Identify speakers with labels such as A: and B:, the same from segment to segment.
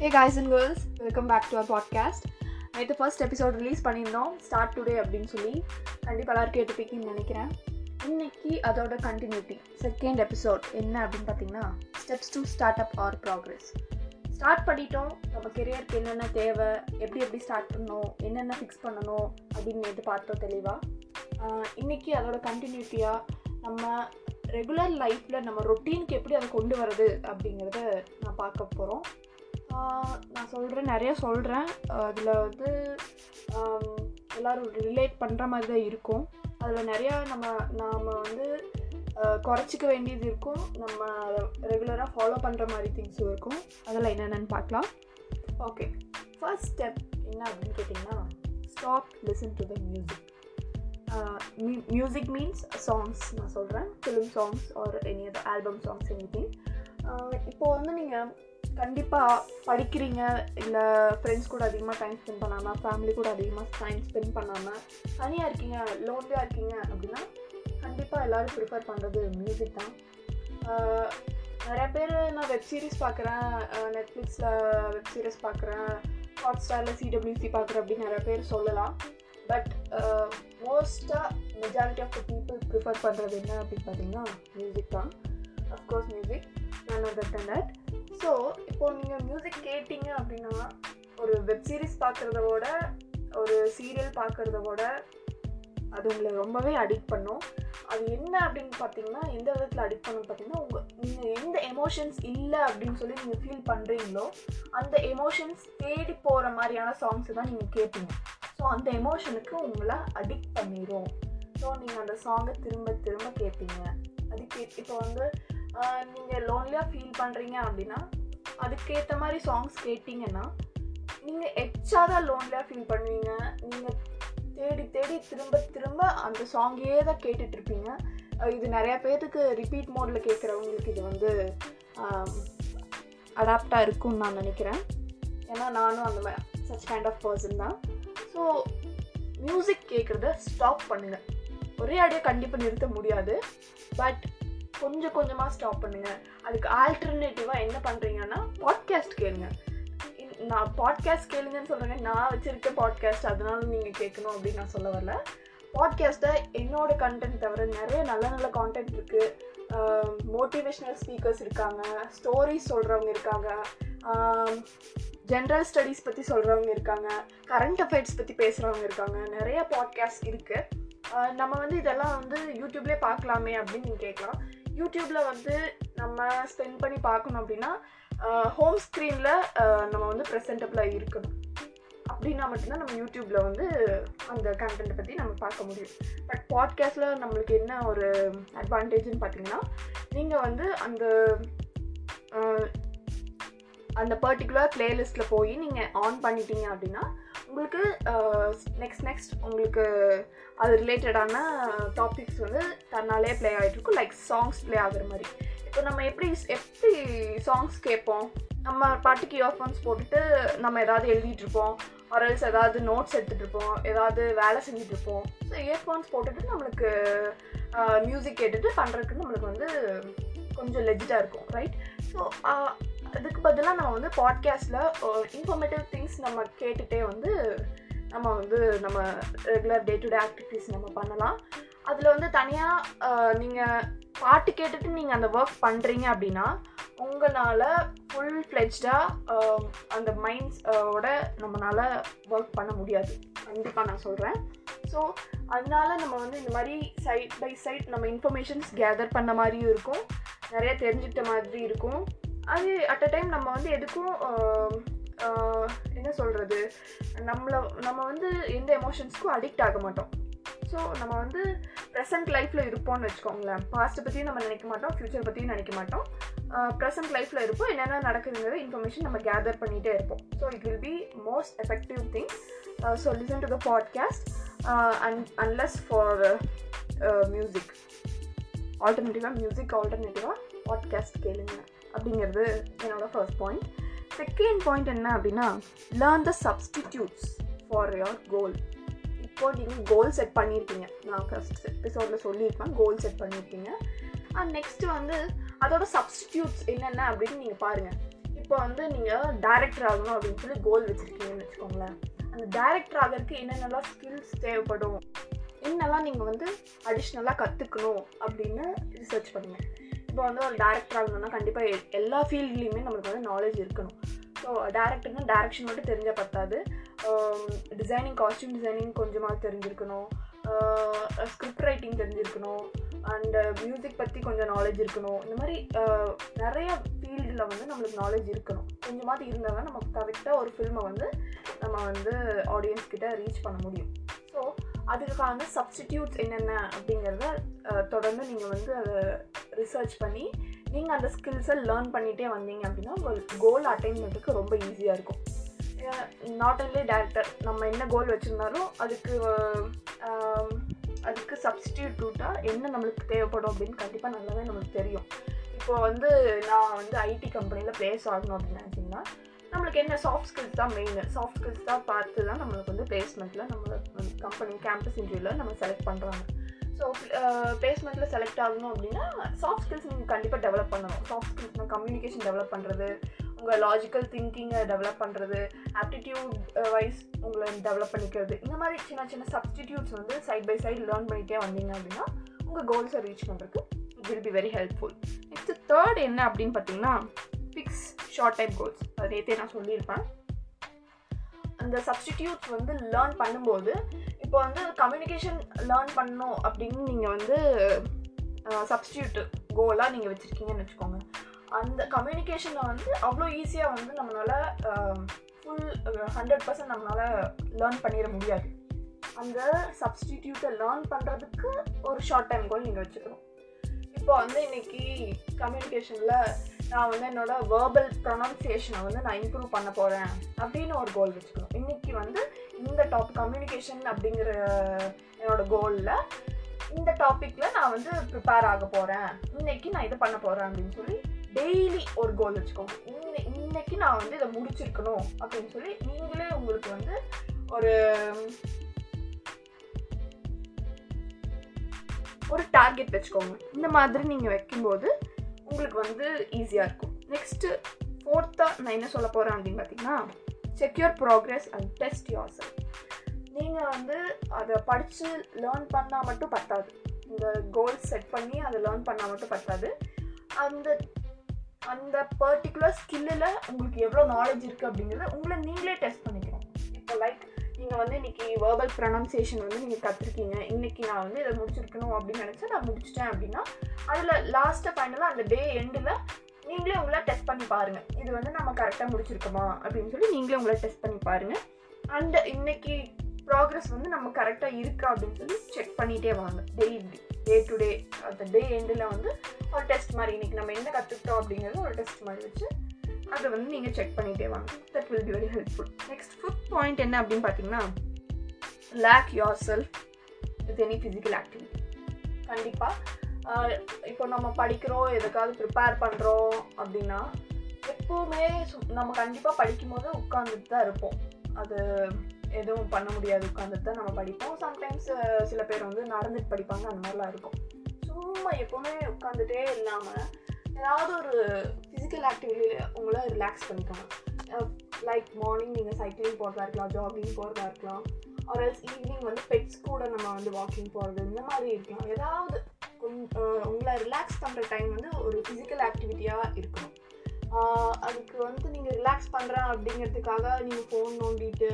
A: Hey guys and girls welcome back to our podcast நேற்று first episode release பண்ணியிருந்தோம் start today அப்படின்னு சொல்லி. கண்டிப்பாக எல்லாரும் கேட்டுப்பீங்கன்னு நினைக்கிறேன். இன்னைக்கு அதோட கண்டினியூட்டி செகண்ட் எபிசோட் என்ன அப்படின்னு பார்த்தீங்கன்னா steps to start up or progress start பண்ணிட்டோம் நம்ம கெரியருக்கு என்னென்ன தேவை எப்படி எப்படி ஸ்டார்ட் பண்ணணும் என்னென்ன ஃபிக்ஸ் பண்ணணும் அப்படின்னு நேற்று பார்த்தோம் தெளிவாக இன்னைக்கு அதோட கண்டினியூட்டியாக நம்ம ரெகுலர் லைஃப்பில் நம்ம ரொட்டீனுக்கு எப்படி அதை கொண்டு வரது அப்படிங்கிறத நான் பார்க்க போகிறோம் நான் சொல்கிறேன் நிறைய சொல்கிறேன் அதில் வந்து எல்லோரும் ரிலேட் பண்ணுற மாதிரி தான் இருக்கும். அதில் நிறையா நம்ம நாம் வந்து குறைச்சிக்க வேண்டியது இருக்கும். நம்ம ரெகுலராக ஃபாலோ பண்ணுற மாதிரி திங்ஸும் இருக்கும். அதில் என்னென்னு பார்க்கலாம். ஓகே ஃபர்ஸ்ட் ஸ்டெப் என்ன அப்படின்னு கேட்டிங்கன்னா stop listen to the music music means songs நான் சொல்கிறேன் film songs or any other album songs anything இப்போது வந்து நீங்கள் கண்டிப்பாக படிக்கிறீங்க இல்லை ஃப்ரெண்ட்ஸ் கூட அதிகமாக டைம் ஸ்பெண்ட் பண்ணாமல் ஃபேமிலி கூட அதிகமாக டைம் ஸ்பெண்ட் பண்ணாமல் தனியாக இருக்கீங்க லோன்லியாக இருக்கீங்க அப்படின்னா கண்டிப்பாக எல்லோரும் ப்ரிஃபர் பண்ணுறது மியூசிக் தான். நிறையா பேர் நான் வெப் சீரிஸ் பார்க்குறேன் நெட்ஃப்ளிக்ஸில் வெப் சீரிஸ் பார்க்குறேன் ஹாட் ஸ்டாரில் சிடபிள்யூசி பார்க்குறேன் அப்படின்னு நிறையா பேர் சொல்லலாம். பட் மோஸ்ட்டாக majority of the people prefer பண்ணுறது என்ன அப்படின்னு பார்த்தீங்கன்னா மியூசிக் தான். அஃப்கோர்ஸ் மியூசிக் நான் அதர் தன் தட் ஸோ இப்போது நீங்கள் மியூசிக் கேட்டிங்க அப்படின்னா ஒரு வெப் சீரிஸ் பார்க்குறத விட ஒரு சீரியல் பார்க்குறத விட அது உங்களை ரொம்பவே அடிக்ட் பண்ணும். அது என்ன அப்படின்னு பார்த்தீங்கன்னா எந்த விதத்தில் அடிக்ட் பண்ணும் பார்த்தீங்கன்னா உங்கள் நீங்கள் எந்த எமோஷன்ஸ் இல்லை அப்படின்னு சொல்லி நீங்கள் ஃபீல் பண்ணுறீங்களோ அந்த எமோஷன்ஸ் தேடி போகிற மாதிரியான சாங்ஸ் தான் நீங்கள் கேட்பீங்க ஸோ அந்த எமோஷனுக்கு உங்களை அடிக்ட் பண்ணிடும் ஸோ நீங்கள் அந்த சாங்கை திரும்ப திரும்ப கேட்பீங்க அதுக்கு இப்போ வந்து நீங்கள் லோன்லியாக ஃபீல் பண்ணுறீங்க அப்படின்னா அதுக்கேற்ற மாதிரி சாங்ஸ் கேட்டிங்கன்னா நீங்கள் எச்சா தான் லோன்லியாக ஃபீல் பண்ணுவீங்க. நீங்கள் தேடி தேடி திரும்ப திரும்ப அந்த சாங்கையே தான் கேட்டுட்ருப்பீங்க. இது நிறையா பேர்த்துக்கு ரிப்பீட் மோடில் கேட்குறவங்களுக்கு இது வந்து அடாப்டாக இருக்கும்னு நான் நினைக்கிறேன். ஏன்னா நானும் அந்த மாதிரி சச் கைண்ட் ஆஃப் பர்சன் தான். ஸோ மியூசிக் கேட்குறத ஸ்டாப் பண்ணுங்கள் ஒரே அடியாக கண்டிப்பாக நிறுத்த முடியாது. பட் கொஞ்சம் கொஞ்சமாக ஸ்டாப் பண்ணுங்கள் அதுக்கு ஆல்டர்னேட்டிவாக என்ன பண்ணுறீங்கன்னா பாட்காஸ்ட் கேளுங்க. நான் பாட்காஸ்ட் கேளுங்கன்னு சொல்கிறேங்க நான் வச்சுருக்க பாட்காஸ்ட் அதனால நீங்கள் கேட்கணும் அப்படின்னு நான் சொல்ல வரல. பாட்காஸ்ட்டை என்னோட கண்டென்ட் தவிர நிறைய நல்ல நல்ல கான்டென்ட் இருக்குது மோட்டிவேஷ்னல் ஸ்பீக்கர்ஸ் இருக்காங்க. ஸ்டோரிஸ் சொல்கிறவங்க இருக்காங்க. ஜென்ரல் ஸ்டடீஸ் பற்றி சொல்கிறவங்க இருக்காங்க. கரண்ட் அஃபேர்ஸ் பற்றி பேசுகிறவங்க இருக்காங்க. நிறைய பாட்காஸ்ட் இருக்குது நம்ம வந்து இதெல்லாம் வந்து யூடியூப்லேயே பார்க்கலாமே அப்படின்னு நீங்கள் கேட்கலாம். யூடியூப்பில் வந்து நம்ம ஸ்பெண்ட் பண்ணி பார்க்கணும் அப்படின்னா ஹோம் ஸ்க்ரீனில் நம்ம வந்து ப்ரெசென்டபிளாக இருக்கணும். அப்படின்னா மட்டும்தான் நம்ம யூடியூப்பில் வந்து அந்த கண்டென்ட்டை பற்றி நம்ம பார்க்க முடியும். பட் பாட்காஸ்ட்டில் நம்மளுக்கு என்ன ஒரு அட்வான்டேஜ்னு பார்த்தீங்கன்னா நீங்கள் வந்து அந்த அந்த பர்டிகுலர் பிளேலிஸ்ட்டில் போய் நீங்கள் ஆன் பண்ணிட்டீங்க அப்படின்னா உங்களுக்கு நெக்ஸ்ட் நெக்ஸ்ட் உங்களுக்கு அது ரிலேட்டடான டாபிக்ஸ் வந்து தன்னாலே ப்ளே ஆகிட்டு இருக்கும். லைக் சாங்ஸ் ப்ளே ஆகுற மாதிரி. இப்போ நம்ம எப்படி எப்படி சாங்ஸ் கேட்போம்? நம்ம பாட்டுக்கு இயர்ஃபோன்ஸ் போட்டுட்டு நம்ம ஏதாவது எழுதிட்டுருப்போம் ஆர்எல்ஸ் ஏதாவது நோட்ஸ் எடுத்துகிட்டு இருப்போம். ஏதாவது வேலை செஞ்சுட்டு இருப்போம். ஸோ இயர்ஃபோன்ஸ் போட்டுட்டு நம்மளுக்கு மியூசிக் கேட்டுட்டு பண்ணுறதுக்கு நம்மளுக்கு வந்து கொஞ்சம் லெஜிட்டாக இருக்கும். ரைட் ஸோ அதுக்கு பதிலாக நம்ம வந்து பாட்காஸ்ட்டில் இன்ஃபர்மேட்டிவ் திங்ஸ் நம்ம கேட்டுகிட்டே வந்து நம்ம வந்து நம்ம regular day to day activities நம்ம பண்ணலாம். அதில் வந்து தனியாக நீங்கள் பாட்டு கேட்டுட்டு நீங்கள் அந்த ஒர்க் பண்ணுறீங்க அப்படின்னா உங்களால் ஃபுல் ஃப்ளெஜ்டாக அந்த மைண்ட்ஸ் ஓட நம்மளால் ஒர்க் பண்ண முடியாது. கண்டிப்பாக நான் சொல்கிறேன் ஸோ அதனால நம்ம வந்து இந்த மாதிரி சைட் பை சைட் நம்ம இன்ஃபர்மேஷன்ஸ் கேதர் பண்ண மாதிரியும் இருக்கும். நிறைய தெரிஞ்சுக்கிட்ட மாதிரி இருக்கும். அது அட் அ டைம் நம்ம வந்து எதுக்கும் என்ன சொல்கிறது நம்மளை நம்ம வந்து எந்த எமோஷன்ஸ்க்கும் அடிக்ட் ஆக மாட்டோம். ஸோ நம்ம வந்து ப்ரெசன்ட் லைஃப்பில் இருப்போம்னு வச்சுக்கோங்களேன். பாஸ்ட்டை பற்றியும் நம்ம நினைக்க மாட்டோம் ஃப்யூச்சர் பற்றியும் நினைக்க மாட்டோம். ப்ரெசன்ட் லைஃப்பில் இருப்போம் என்னென்ன நடக்குதுங்கிற இன்ஃபர்மேஷன் நம்ம கேதர் பண்ணிகிட்டே இருப்போம். So it will be most effective thing so listen to the podcast and unless for music ஆல்டர்னேட்டிவாக music ஆல்டர்னேட்டிவாக பாட்காஸ்ட் கேளுங்க. அப்படிங்கிறது என்னோட ஃபர்ஸ்ட் பாயிண்ட் செகண்ட் பாயிண்ட் என்ன அப்படின்னா learn the substitutes for your goal இப்போ நீங்கள் கோல் செட் பண்ணியிருக்கீங்க நான் ஃபஸ்ட் எபிசோடில் சொல்லியிருப்பேன் கோல் செட் பண்ணியிருக்கீங்க அண்ட் நெக்ஸ்ட்டு வந்து அதோட சப்ஸ்டிடியூட்ஸ் என்னென்ன அப்படின்னு நீங்கள் பாருங்கள் இப்போ இப்போ வந்து நீங்கள் டேரக்டர் ஆகணும் அப்படின்னு சொல்லி கோல் வச்சுருக்கீங்கன்னு வச்சுக்கோங்களேன். அந்த டேரக்டர் ஆகிறதுக்கு என்னென்னலாம் ஸ்கில்ஸ் தேவைப்படும்? என்னெல்லாம் நீங்கள் வந்து அடிஷ்னலாக கற்றுக்கணும் அப்படின்னு ரிசர்ச் பண்ணுங்கள் இப்போ வந்து ஒரு டேரக்டர் ஆகணும்னா கண்டிப்பாக எல்லா ஃபீல்ட்லேயுமே நம்மளுக்கு வந்து நாலேஜ் இருக்கணும். ஸோ டேரக்டர்னா டேரக்ஷன் மட்டும் தெரிஞ்சால் பத்தாது. டிசைனிங் காஸ்டியூம் டிசைனிங் கொஞ்சமாக தெரிஞ்சிருக்கணும். ஸ்கிரிப்ட் ரைட்டிங் தெரிஞ்சிருக்கணும். அண்ட் மியூசிக் பற்றி கொஞ்சம் நாலேஜ் இருக்கணும். இந்த மாதிரி நிறைய ஃபீல்டில் வந்து நம்மளுக்கு நாலேஜ் இருக்கணும். கொஞ்சமாவது இருந்தால் நம்ம கரெக்டாக ஒரு ஃபில்மை வந்து நம்ம வந்து ஆடியன்ஸ் கிட்ட ரீச் பண்ண முடியும். ஸோ அதுக்கான சப்ஸ்டிடியூட்ஸ் என்னென்ன அப்படிங்கிறத தொடர்ந்து நீங்கள் வந்து அதை ரிசர்ச் பண்ணி நீங்கள் அந்த ஸ்கில்ஸை லேர்ன் பண்ணிகிட்டே வந்தீங்க அப்படின்னா உங்கள் கோல் அட்டைன்மெண்ட்டுக்கு ரொம்ப ஈஸியாக இருக்கும். நாட் ஒன்லி டேரக்டர் நம்ம என்ன கோல் வச்சுருந்தாலும் அதுக்கு அதுக்கு சப்ஸ்டியூட் ரூட்டாக என்ன நம்மளுக்கு தேவைப்படும் அப்படின்னு கண்டிப்பாக நல்லாவே நம்மளுக்கு தெரியும். இப்போ வந்து நான் வந்து ஐடி கம்பெனியில் ப்ளேஸ் ஆகணும் அப்படின்னு நினச்சிங்கன்னா நம்மளுக்கு என்ன சாஃப்ட் ஸ்கில்ஸ் தான் மெயின் சாஃப்ட் ஸ்கில்ஸ் தான் பார்த்து தான் நம்மளுக்கு வந்து பிளேஸ்மெண்ட்டில் நம்ம கம்பெனி கேம்பஸ் இன்டர்வியூவில் நம்ம செலக்ட் பண்ணுறாங்க ஸோ பேஸ்மெண்ட்டில் செலக்ட் ஆகணும் அப்படின்னா சாஃப்ட் ஸ்கில்ஸ் நீங்கள் கண்டிப்பாக டெவலப் பண்ணணும். சாஃப்ட் ஸ்கில்ஸ்னால் கம்யூனிகேஷன் டெவலப் பண்ணுறது உங்கள் லாஜிக்கல் திங்கிங்கை டெவலப் பண்ணுறது ஆப்டிடியூட் வைஸ் உங்களை டெவலப் பண்ணிக்கிறது. இந்த மாதிரி சின்ன சின்ன சப்ஸ்டிடியூட்ஸ் வந்து சைட் பை சைடு லேர்ன் பண்ணிகிட்டே வந்தீங்க அப்படின்னா உங்கள் கோல்ஸை ரீச் பண்ணுறதுக்கு it will be very helpful next third என்ன அப்படின்னு பார்த்தீங்கன்னா ஃபிக்ஸ் ஷார்ட் டைம் கோல்ஸ் அது நேற்றே நான் சொல்லியிருப்பேன். அந்த சப்ஸ்டிடியூட்ஸ் வந்து லேர்ன் பண்ணும்போது இப்போ வந்து கம்யூனிகேஷன் லேர்ன் பண்ணணும் அப்படின்னு நீங்கள் வந்து சப்ஸ்டியூட் கோலாக நீங்கள் வச்சுருக்கீங்கன்னு வச்சுக்கோங்க. அந்த கம்யூனிகேஷனை வந்து அவ்வளோ ஈஸியாக வந்து நம்மளால் ஃபுல் ஹண்ட்ரட் பர்சன்ட் நம்மளால் லேர்ன் பண்ணிட முடியாது. அந்த சப்ஸ்டிடியூட்டை லேர்ன் பண்ணுறதுக்கு ஒரு ஷார்ட் டைம் கோல் நீங்கள் வச்சுக்கணும். இப்போ வந்து இன்னைக்கு கம்யூனிகேஷனில் நான் வந்து என்னோடய வேர்பல் ப்ரொனன்சியேஷனை வந்து நான் இம்ப்ரூவ் பண்ண போகிறேன் அப்படின்னு ஒரு கோல் வச்சுக்கணும். இன்னைக்கு வந்து இந்த டாப் கம்யூனிகேஷன் அப்படிங்கிற என்னோட கோலில் இந்த டாப்பிக்கில் நான் வந்து ப்ரிப்பேர் ஆக போகிறேன் இன்னைக்கு நான் இதை பண்ண போகிறேன் அப்படின்னு சொல்லி டெய்லி ஒரு கோல் வச்சுக்கோங்க. இன்னை இன்னைக்கு நான் வந்து இதை முடிச்சிருக்கணும் அப்படின்னு சொல்லி நீங்களே உங்களுக்கு வந்து ஒரு ஒரு டார்கெட் வச்சுக்கோங்க. இந்த மாதிரி நீங்கள் வைக்கும்போது உங்களுக்கு வந்து ஈஸியாக இருக்கும். நெக்ஸ்ட்டு ஃபோர்த்தாக நான் என்ன சொல்ல போகிறேன் அப்படின்னு பார்த்தீங்கன்னா secure progress and test your self நீங்கள் வந்து அதை படித்து லேர்ன் பண்ணால் மட்டும் பத்தாது. இந்த கோல்ஸ் செட் பண்ணி அதை லேர்ன் பண்ணால் மட்டும் பத்தாது. அந்த அந்த பர்டிகுலர் ஸ்கில்லில் உங்களுக்கு எவ்வளோ நாலேஜ் இருக்குது அப்படிங்கிறத உங்களை நீங்களே டெஸ்ட் பண்ணிக்கணும். இப்போ லைக் நீங்கள் வந்து இன்றைக்கி வேர்பல் ப்ரொனன்சியேஷன் வந்து நீங்கள் கற்றுருக்கீங்க இன்னைக்கு நான் வந்து இதை முடிச்சிருக்கணும் அப்படின்னு நினச்சா நான் முடிச்சிட்டேன் அப்படின்னா அதில் லாஸ்ட்டாக ஃபைனலாக அந்த டே எண்டில் நீங்களே உங்களை டெஸ்ட் பண்ணி பாருங்கள் இது வந்து நம்ம கரெக்டாக முடிச்சிருக்கோமா அப்படின்னு சொல்லி நீங்களே உங்களை டெஸ்ட் பண்ணி பாருங்கள் அண்ட் இன்னைக்கு ப்ராக்ரஸ் வந்து நம்ம கரெக்டாக இருக்கா அப்படின்னு சொல்லி செக் பண்ணிகிட்டே வாங்க. டெய்லி டே டு டே அந்த டே எண்டில் வந்து ஒரு டெஸ்ட் மாதிரி இன்னைக்கு நம்ம என்ன கற்றுக்கிட்டோம் அப்படிங்கிறது ஒரு டெஸ்ட் மாதிரி வச்சு அதை வந்து நீங்கள் செக் பண்ணிகிட்டே வாங்க. That will be very helpful next fourth point என்ன அப்படின்னு பார்த்தீங்கன்னா lake yourself with any physical activity கண்டிப்பாக இப்போ நம்ம படிக்கிறோம் எதுக்காவது ப்ரிப்பேர் பண்ணுறோம் அப்படின்னா எப்போவுமே சு- நம்ம கண்டிப்பாக படிக்கும்போது உட்காந்துட்டு தான் இருப்போம். அது எதுவும் பண்ண முடியாது உட்காந்துட்டு தான் நம்ம படிப்போம். சம்டைம்ஸ் சில பேர் வந்து நடந்துட்டு படிப்பாங்க அந்த மாதிரிலாம் இருக்கும். சும்மா எப்போவுமே உட்காந்துட்டே இல்லாமல் ஏதாவது ஒரு ஃபிசிக்கல் ஆக்டிவிட்டியில் உங்களை ரிலாக்ஸ் பண்ணிக்கோங்க லைக் மார்னிங் நீங்கள் சைக்கிளிங் போகிறதா இருக்கலாம் ஜாகிங் போகிறதா இருக்கலாம் ஒரு ஈவினிங் வந்து பெட்ஸ் கூட நம்ம வந்து வாக்கிங் போகிறது இந்த மாதிரி இருக்கலாம். ஏதாவது உங்களை ரிலாக்ஸ் பண்ணுற டைம் வந்து ஒரு ஃபிசிக்கல் ஆக்டிவிட்டியாக இருக்கணும். அதுக்கு வந்து நீங்கள் ரிலாக்ஸ் பண்ணுறேன் அப்படிங்கிறதுக்காக நீங்கள் ஃபோன் நோண்டிட்டு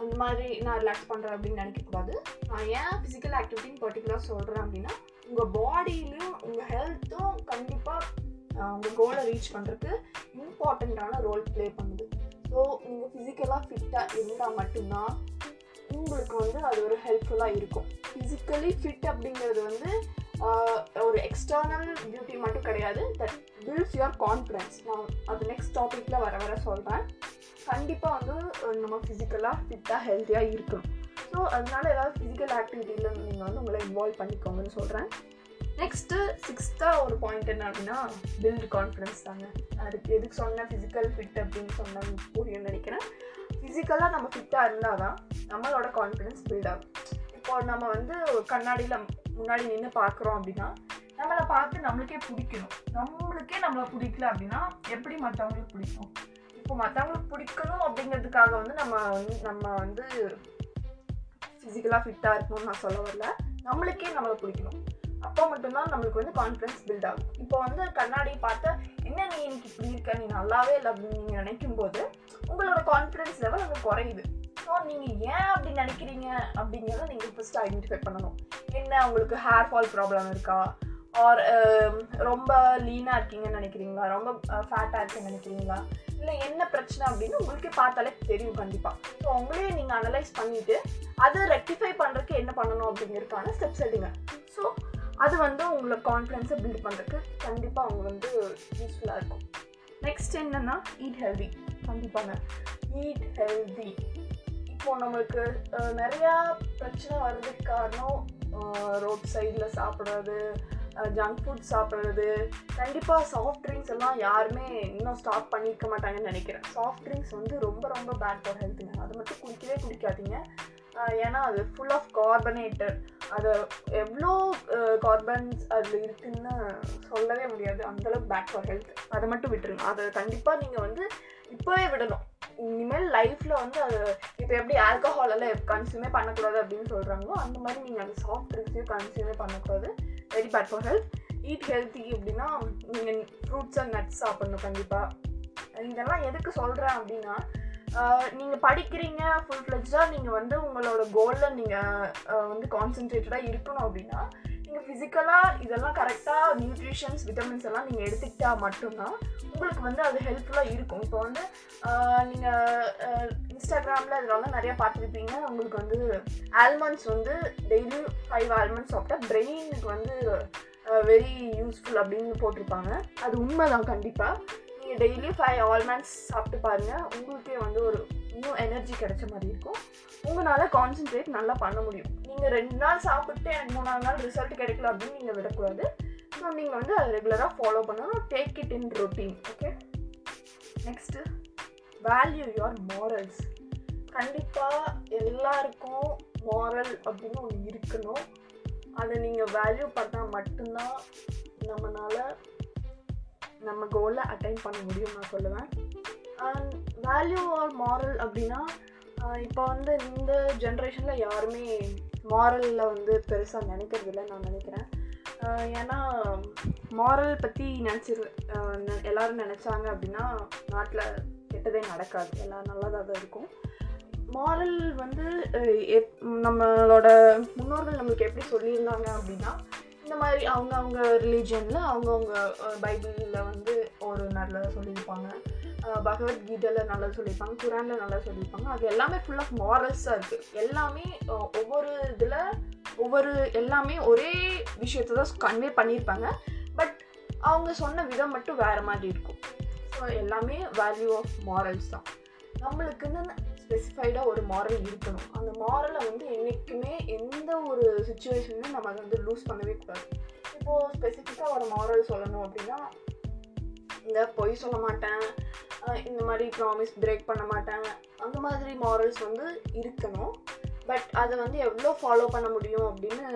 A: அந்த மாதிரி நான் ரிலாக்ஸ் பண்ணுறேன் அப்படின்னு நினைக்கக்கூடாது நான் ஏன் ஃபிசிக்கல் ஆக்டிவிட்டின்னு பர்டிகுலராக சொல்கிறேன் அப்படின்னா உங்கள் பாடியிலையும் உங்கள் ஹெல்த்தும் கண்டிப்பாக உங்கள் கோலை ரீச் பண்ணுறதுக்கு இம்பார்ட்டண்ட்டான ரோல் ப்ளே பண்ணுது. ஸோ நீங்கள் ஃபிசிக்கலாக ஃபிட்டாக இருந்தால் மட்டும்தான் உங்களுக்கு வந்து அது ஒரு ஹெல்ப்ஃபுல்லாக இருக்கும். ஃபிசிக்கலி ஃபிட் அப்படிங்கிறது வந்து ஒரு எக்ஸ்டர்னல் பியூட்டி மட்டும் கிடையாது. தட் பில்ஸ் யுவர் கான்ஃபிடன்ஸ் நான் அது நெக்ஸ்ட் டாப்பிக்கில் வர வர சொல்கிறேன் கண்டிப்பாக வந்து நம்ம ஃபிசிக்கலாக ஃபிட்டாக ஹெல்த்தியாக இருக்கணும். ஸோ அதனால ஏதாவது ஃபிசிக்கல் ஆக்டிவிட்டியில் நீங்கள் வந்து உங்களை இன்வால்வ் பண்ணிக்கோங்கன்னு சொல்கிறேன் நெக்ஸ்ட்டு சிக்ஸ்த்தாக ஒரு பாயிண்ட் என்ன அப்படின்னா பில்ட் கான்ஃபிடன்ஸ் தாங்க. அதுக்கு எதுக்கு சொன்ன ஃபிசிக்கல் ஃபிட் அப்படின்னு சொன்ன புரியும்னு நினைக்கிறேன். ஃபிசிக்கலாக நம்ம ஃபிட்டாக இருந்தால் தான் நம்மளோட கான்ஃபிடன்ஸ் பில்ட் ஆகும். இப்போ நம்ம வந்து கண்ணாடியில் முன்னாடி நின்று பார்க்குறோம் அப்படின்னா நம்மளை பார்த்து நம்மளுக்கே பிடிக்கணும். நம்மளுக்கே நம்மளை பிடிக்கல அப்படின்னா எப்படி மற்றவங்களுக்கு பிடிக்கும்? இப்போ மற்றவங்களுக்கு பிடிக்கணும் அப்படிங்கிறதுக்காக வந்து நம்ம வந்து நம்ம வந்து ஃபிசிக்கலாக ஃபிட்டாக இருக்கணும்னு நான் சொல்ல வரல. நம்மளுக்கே நம்மளை பிடிக்கணும். அப்போ மட்டும்தான் நம்மளுக்கு வந்து கான்ஃபிடன்ஸ் பில்ட் ஆகும். இப்போ வந்து கண்ணாடி பார்த்தா என்ன நீ எனக்கு இப்படி இருக்க? நீ நல்லாவே இல்லை அப்படின்னு நீங்கள் நினைக்கும் போது உங்களோட கான்ஃபிடன்ஸ் லெவல் அங்கே குறையுது. ஸோ நீங்கள் ஏன் அப்படி நினைக்கிறீங்க? அப்படிங்கிறத நீங்கள் ஃபஸ்ட்டு ஐடென்டிஃபை பண்ணணும். என்ன உங்களுக்கு ஹேர் ஃபால் ப்ராப்ளம் இருக்கா? ஆர் um, ரொம்ப லீனாக இருக்கீங்கன்னு நினைக்கிறீங்களா? ரொம்ப ஃபேட்டாக இருக்குன்னு நினைக்கிறீங்களா? இல்லை என்ன பிரச்சனை அப்படின்னு உங்களுக்கே பார்த்தாலே தெரியும் கண்டிப்பாக ஸோ உங்களையே நீங்கள் அனலைஸ் பண்ணிவிட்டு அதை ரெக்டிஃபை பண்ணுறதுக்கு என்ன பண்ணணும் அப்படிங்கிறதுக்கான ஸ்டெப்ஸ் எடுங்க. ஸோ அது வந்து உங்களை கான்ஃபிடென்ஸை பில்ட் பண்ணுறதுக்கு கண்டிப்பாக அவங்க வந்து யூஸ்ஃபுல்லாக இருக்கும். நெக்ஸ்ட் என்னென்னா ஈட் ஹெல்தி கண்டிப்பாங்க. ஈட் ஹெல்தி இப்போ நம்மளுக்கு நிறையா பிரச்சனை வர்றதுக்கு காரணம் ரோட் சைடில் சாப்பிட்றது ஜங்க் ஃபுட் சாப்பிட்றது. கண்டிப்பாக சாஃப்ட் ட்ரிங்க்ஸ் எல்லாம் யாருமே இன்னும் ஸ்டாப் பண்ணியிருக்க மாட்டாங்கன்னு நினைக்கிறேன். சாஃப்ட் ட்ரிங்க்ஸ் வந்து ரொம்ப ரொம்ப பேட் ஃபார் ஹெல்த்துங்க அது மட்டும் குடிக்கவே குடிக்காதீங்க. ஏன்னா அது ஃபுல் ஆஃப் கார்பனேட்டட் அது எவ்வளோ கார்பன்ஸ் அதில் இருக்குன்னு சொல்லவே முடியாது. அந்தளவுக்கு பேட் ஃபார் ஹெல்த் அதை மட்டும் விட்டுருங்க. அதை கண்டிப்பாக நீங்கள் வந்து இப்போவே விடணும். இனிமேல் லைஃப்பில் வந்து அது இப்போ எப்படி ஆல்கஹால் எல்லாம் கன்சியூமே பண்ணக்கூடாது அப்படின்னு சொல்கிறாங்களோ அந்த மாதிரி நீங்கள் அந்த சாஃப்ட் ட்ரிங்க்ஸையும் கன்சியூமே பண்ணக்கூடாது. Very bad for health eat healthy அப்படின்னா நீங்கள் ஃப்ரூட்ஸ் அண்ட் நட்ஸ் சாப்பிடணும் கண்டிப்பாக இதெல்லாம் எதுக்கு சொல்கிறேன் அப்படின்னா நீங்கள் படிக்கிறீங்க ஃபுல் ஃப்ளெஜ்டாக நீங்கள் வந்து உங்களோட கோலில் நீங்கள் வந்து கான்சென்ட்ரேட்டடாக இருக்கணும் அப்படின்னா நீங்கள் ஃபிசிக்கலாக இதெல்லாம் கரெக்டாக நியூட்ரிஷன்ஸ் விட்டமின்ஸ் எல்லாம் நீங்கள் எடுத்துக்கிட்டா மட்டும்தான் உங்களுக்கு வந்து அது ஹெல்ப்ஃபுல்லாக இருக்கும். இப்போ வந்து நீங்கள் இன்ஸ்டாகிராமில் இதெல்லாம் நிறையா பார்த்துருப்பீங்க. உங்களுக்கு வந்து ஆல்மண்ட்ஸ் வந்து டெய்லி ஃபைவ் ஆல்மண்ட்ஸ் சாப்பிட்டா பிரெயினுக்கு வந்து வெரி யூஸ்ஃபுல் அப்படின்னு போட்டிருப்பாங்க. அது உண்மைதான் கண்டிப்பாக நீங்கள் டெய்லி ஃபைவ் ஆல்மண்ட்ஸ் சாப்பிட்டு பாருங்கள் உங்களுக்கே வந்து ஒரு இன்னும் எனர்ஜி கிடைச்ச மாதிரி இருக்கும். உங்களால் கான்சென்ட்ரேட் நல்லா பண்ண முடியும். நீங்கள் ரெண்டு நாள் சாப்பிட்டு எனக்கு மூணாவது நாள் ரிசல்ட் கிடைக்கல அப்படின்னு நீங்கள் விடக்கூடாது. ஸோ நீங்கள் வந்து அதை ரெகுலராக ஃபாலோ பண்ணணும். Take it in routine okay next value your morals கண்டிப்பாக எல்லாருக்கும் மாரல் அப்படின்னு ஒன்று இருக்கணும். அதை நீங்கள் வேல்யூ பண்ணால் மட்டும்தான் நம்மளால் நம்ம கோலை அட்டைன் பண்ண முடியும் நான் சொல்லுவேன். அண்ட் வேல்யூ ஆர் மாரல் அப்படின்னா இப்போ வந்து இந்த ஜென்ரேஷனில் யாருமே மாரலில் வந்து பெருசாக நினைக்கிறதில்ல நான் நினைக்கிறேன். ஏன்னா மாரல் பற்றி நினச்சிரு எல்லோரும் நினச்சாங்க அப்படின்னா நாட்டில் கெட்டதே நடக்காது. எல்லாம் நல்லதாக தான் இருக்கும். மாரல் வந்து எப் நம்மளோட முன்னோர்கள் நம்மளுக்கு எப்படி சொல்லியிருந்தாங்க அப்படின்னா இந்த மாதிரி அவங்க அவங்க ரிலீஜியனில் அவங்கவுங்க பைபிளில் வந்து ஒரு நல்லதாக சொல்லியிருப்பாங்க. பகவத்கீதையில் நல்லா சொல்லியிருப்பாங்க குரானில் நல்லா சொல்லியிருப்பாங்க. அது எல்லாமே ஃபுல் ஆஃப் மாரல்ஸாக இருக்குது எல்லாமே ஒவ்வொரு இதில் ஒவ்வொரு எல்லாமே ஒரே விஷயத்தை தான் கன்வே பண்ணியிருப்பாங்க. பட் அவங்க சொன்ன விதம் மட்டும் வேறு மாதிரி இருக்கும். ஸோ எல்லாமே வேல்யூ ஆஃப் மாரல்ஸ் தான். நம்மளுக்குன்னு ஸ்பெசிஃபைடாக ஒரு மாரல் இருக்கணும். அந்த மாரலை வந்து என்றைக்குமே எந்த ஒரு சுச்சுவேஷன்லையும் நம்ம அதை வந்து லூஸ் பண்ணவே கூடாது. இப்போது ஸ்பெசிஃபிக்காக ஒரு மாரல் சொல்லணும் அப்படின்னா இந்த பொய் சொல்ல மாட்டேன். இந்த மாதிரி ப்ராமிஸ் பிரேக் பண்ண மாட்டேன். அந்த மாதிரி மாரல்ஸ் வந்து இருக்கணும். பட் அதை வந்து எவ்வளோ ஃபாலோ பண்ண முடியும் அப்படின்னு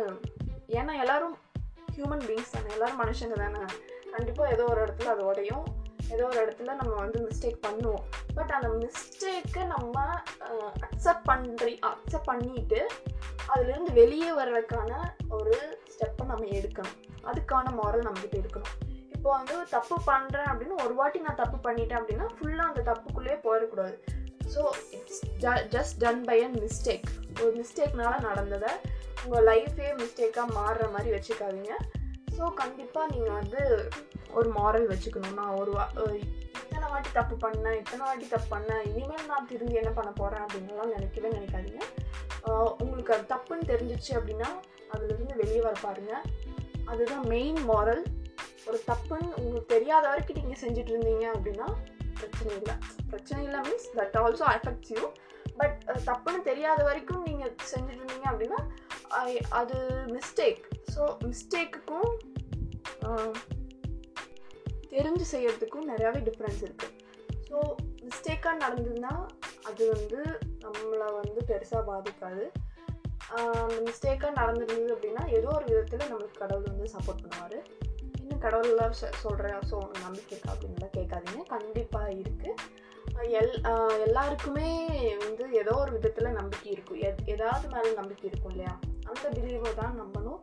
A: ஏன்னா எல்லோரும் ஹியூமன் பீங்ஸ் தானே. எல்லோரும் மனுஷங்க தானே. கண்டிப்பாக ஏதோ ஒரு இடத்துல அது உடையும். ஏதோ ஒரு இடத்துல நம்ம வந்து மிஸ்டேக் பண்ணுவோம். பட் அந்த மிஸ்டேக்கை நம்ம அக்செப்ட் பண்ணுறி அக்செப்ட் பண்ணிட்டு அதுலேருந்து வெளியே வர்றதுக்கான ஒரு ஸ்டெப்பை நம்ம எடுக்கணும். அதுக்கான மாரல் நம்மக்கிட்ட இருக்கணும். இப்போ வந்து தப்பு பண்ணுறேன் அப்படின்னு ஒரு வாட்டி நான் தப்பு பண்ணிட்டேன் அப்படின்னா ஃபுல்லாக அந்த தப்புக்குள்ளேயே போயிடக்கூடாது. So it's just done by a mistake ஒரு மிஸ்டேக்னால நடந்ததை உங்கள் லைஃபே மிஸ்டேக்காக மாறுற மாதிரி வச்சுக்காதீங்க. ஸோ கண்டிப்பாக நீங்கள் வந்து ஒரு மாரல் வச்சுக்கணும் நான் ஒரு வா- இத்தனை வாட்டி தப்பு பண்ணேன் இத்தனை வாட்டி தப்பு பண்ணேன் இனிமேல் நான் திரும்பி என்ன பண்ண போகிறேன் அப்படின்னுலாம் நினைக்கவே நினைக்காதீங்க. உங்களுக்கு அது தப்புன்னு தெரிஞ்சிச்சு அப்படின்னா அதுலேருந்து வெளியே வர பாருங்கள் அதுதான் மெயின் மாரல் ஒரு தப்புன்னு உங்களுக்கு தெரியாத வரைக்கும் நீங்கள் செஞ்சுட்டு இருந்தீங்க அப்படின்னா பிரச்சனை இல்லை. பிரச்சனை இல்லை means that also affects you but தப்புன்னு தெரியாத வரைக்கும் நீங்கள் செஞ்சுட்டு இருந்தீங்க அப்படின்னா அது மிஸ்டேக் ஸோ மிஸ்டேக்குக்கும் தெரிஞ்சு செய்கிறதுக்கும் நிறையாவே டிஃப்ரென்ஸ் இருக்குது ஸோ மிஸ்டேக்காக நடந்ததுன்னா அது வந்து நம்மளை வந்து பெருசாக பாதிக்காது. அந்த மிஸ்டேக்காக நடந்துருந்தது அப்படின்னா ஏதோ ஒரு விதத்தில் நம்மளுக்கு கடவுள் வந்து சப்போர்ட் பண்ணுவார். இன்னும் கடவுள்லாம் சொல்கிற ஸோ நம்பிக்கை இருக்கா அப்படின்லாம் கேட்காதீங்க. கண்டிப்பாக இருக்குது எல் எல்லாருக்குமே வந்து ஏதோ ஒரு விதத்தில் நம்பிக்கை இருக்கும். எத் ஏதாவது மேலே நம்பிக்கை இருக்கும் இல்லையா? அந்த பிலீவை தான் நம்பணும்.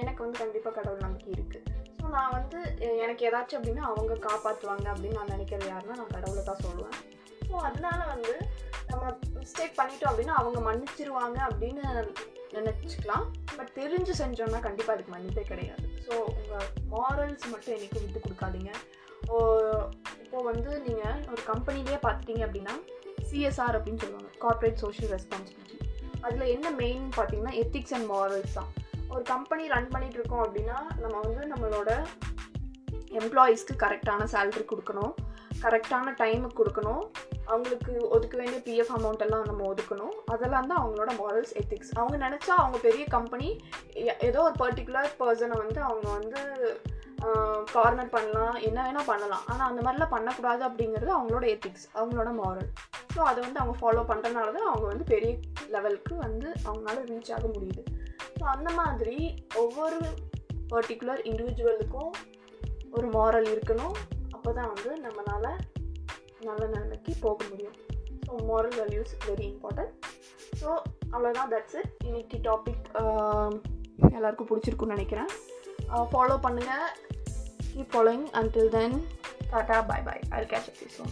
A: எனக்கு வந்து கண்டிப்பாக கடவுள் நம்பிக்கை இருக்குது ஸோ நான் வந்து எனக்கு ஏதாச்சும் அப்படின்னா அவங்க காப்பாற்றுவாங்க அப்படின்னு நான் நினைக்கிறது யாருன்னா நான் கடவுளை தான் சொல்லுவேன். ஸோ அதனால வந்து நம்ம மிஸ்டேக் பண்ணிட்டோம் அப்படின்னா அவங்க மன்னிச்சிருவாங்க அப்படின்னு நினச்சிக்கலாம். பட் தெரிஞ்சு செஞ்சோம்னா கண்டிப்பாக அதுக்கு மன்னிப்பே கிடையாது. ஸோ உங்கள் மாரல்ஸ் மட்டும் என்றைக்கும் விட்டு கொடுக்காதீங்க. ஓ, இப்போ வந்து நீங்கள் ஒரு கம்பெனிலேயே பார்த்துட்டீங்க அப்படின்னா சிஎஸ்ஆர் அப்படின்னு சொல்லுவாங்க. கார்ப்பரேட் சோஷியல் ரெஸ்பான்சிபிலிட்டி அதில் என்ன மெயின் பார்த்தீங்கன்னா எத்திக்ஸ் அண்ட் மாரல்ஸ் தான். ஒரு கம்பெனி ரன் பண்ணிட்டு இருக்கோம் அப்படின்னா நம்ம வந்து நம்மளோட எம்ப்ளாயீஸ்க்கு கரெக்டான சேல்ரி கொடுக்கணும். கரெக்டான டைமுக்கு கொடுக்கணும். அவங்களுக்கு ஒதுக்க வேண்டிய பிஎஃப் அமௌண்ட் எல்லாம் நம்ம ஒதுக்கணும். அதெல்லாம் தான் அவங்களோட மாரல்ஸ் எத்திக்ஸ் அவங்க நினச்சா அவங்க பெரிய கம்பெனி ஏதோ ஒரு பர்டிகுலர் பர்சனை வந்து அவங்க வந்து கார்னர் பண்ணலாம் என்ன வேணால் பண்ணலாம். ஆனால் அந்த மாதிரிலாம் பண்ணக்கூடாது அப்படிங்கிறது அவங்களோட எத்திக்ஸ் அவங்களோட மாரல் ஸோ அதை வந்து அவங்க ஃபாலோ பண்ணுறதுனால தான் அவங்க வந்து பெரிய லெவலுக்கு வந்து அவங்களால ரீச் ஆக முடியுது. ஸோ அந்த மாதிரி ஒவ்வொரு பர்டிகுலர் இண்டிவிஜுவலுக்கும் ஒரு மாரல் இருக்கணும். அப்போ தான் வந்து நம்மளால் நல்ல நிலைமைக்கு போக முடியும். So moral values very important so அவ்வளோதான் தட்ஸ் இட் இன்னைக்கு டாபிக் எல்லாருக்கும் பிடிச்சிருக்குன்னு நினைக்கிறேன். ஃபாலோ பண்ணுங்கள் keep following until then tata bye bye i'll catch up with you soon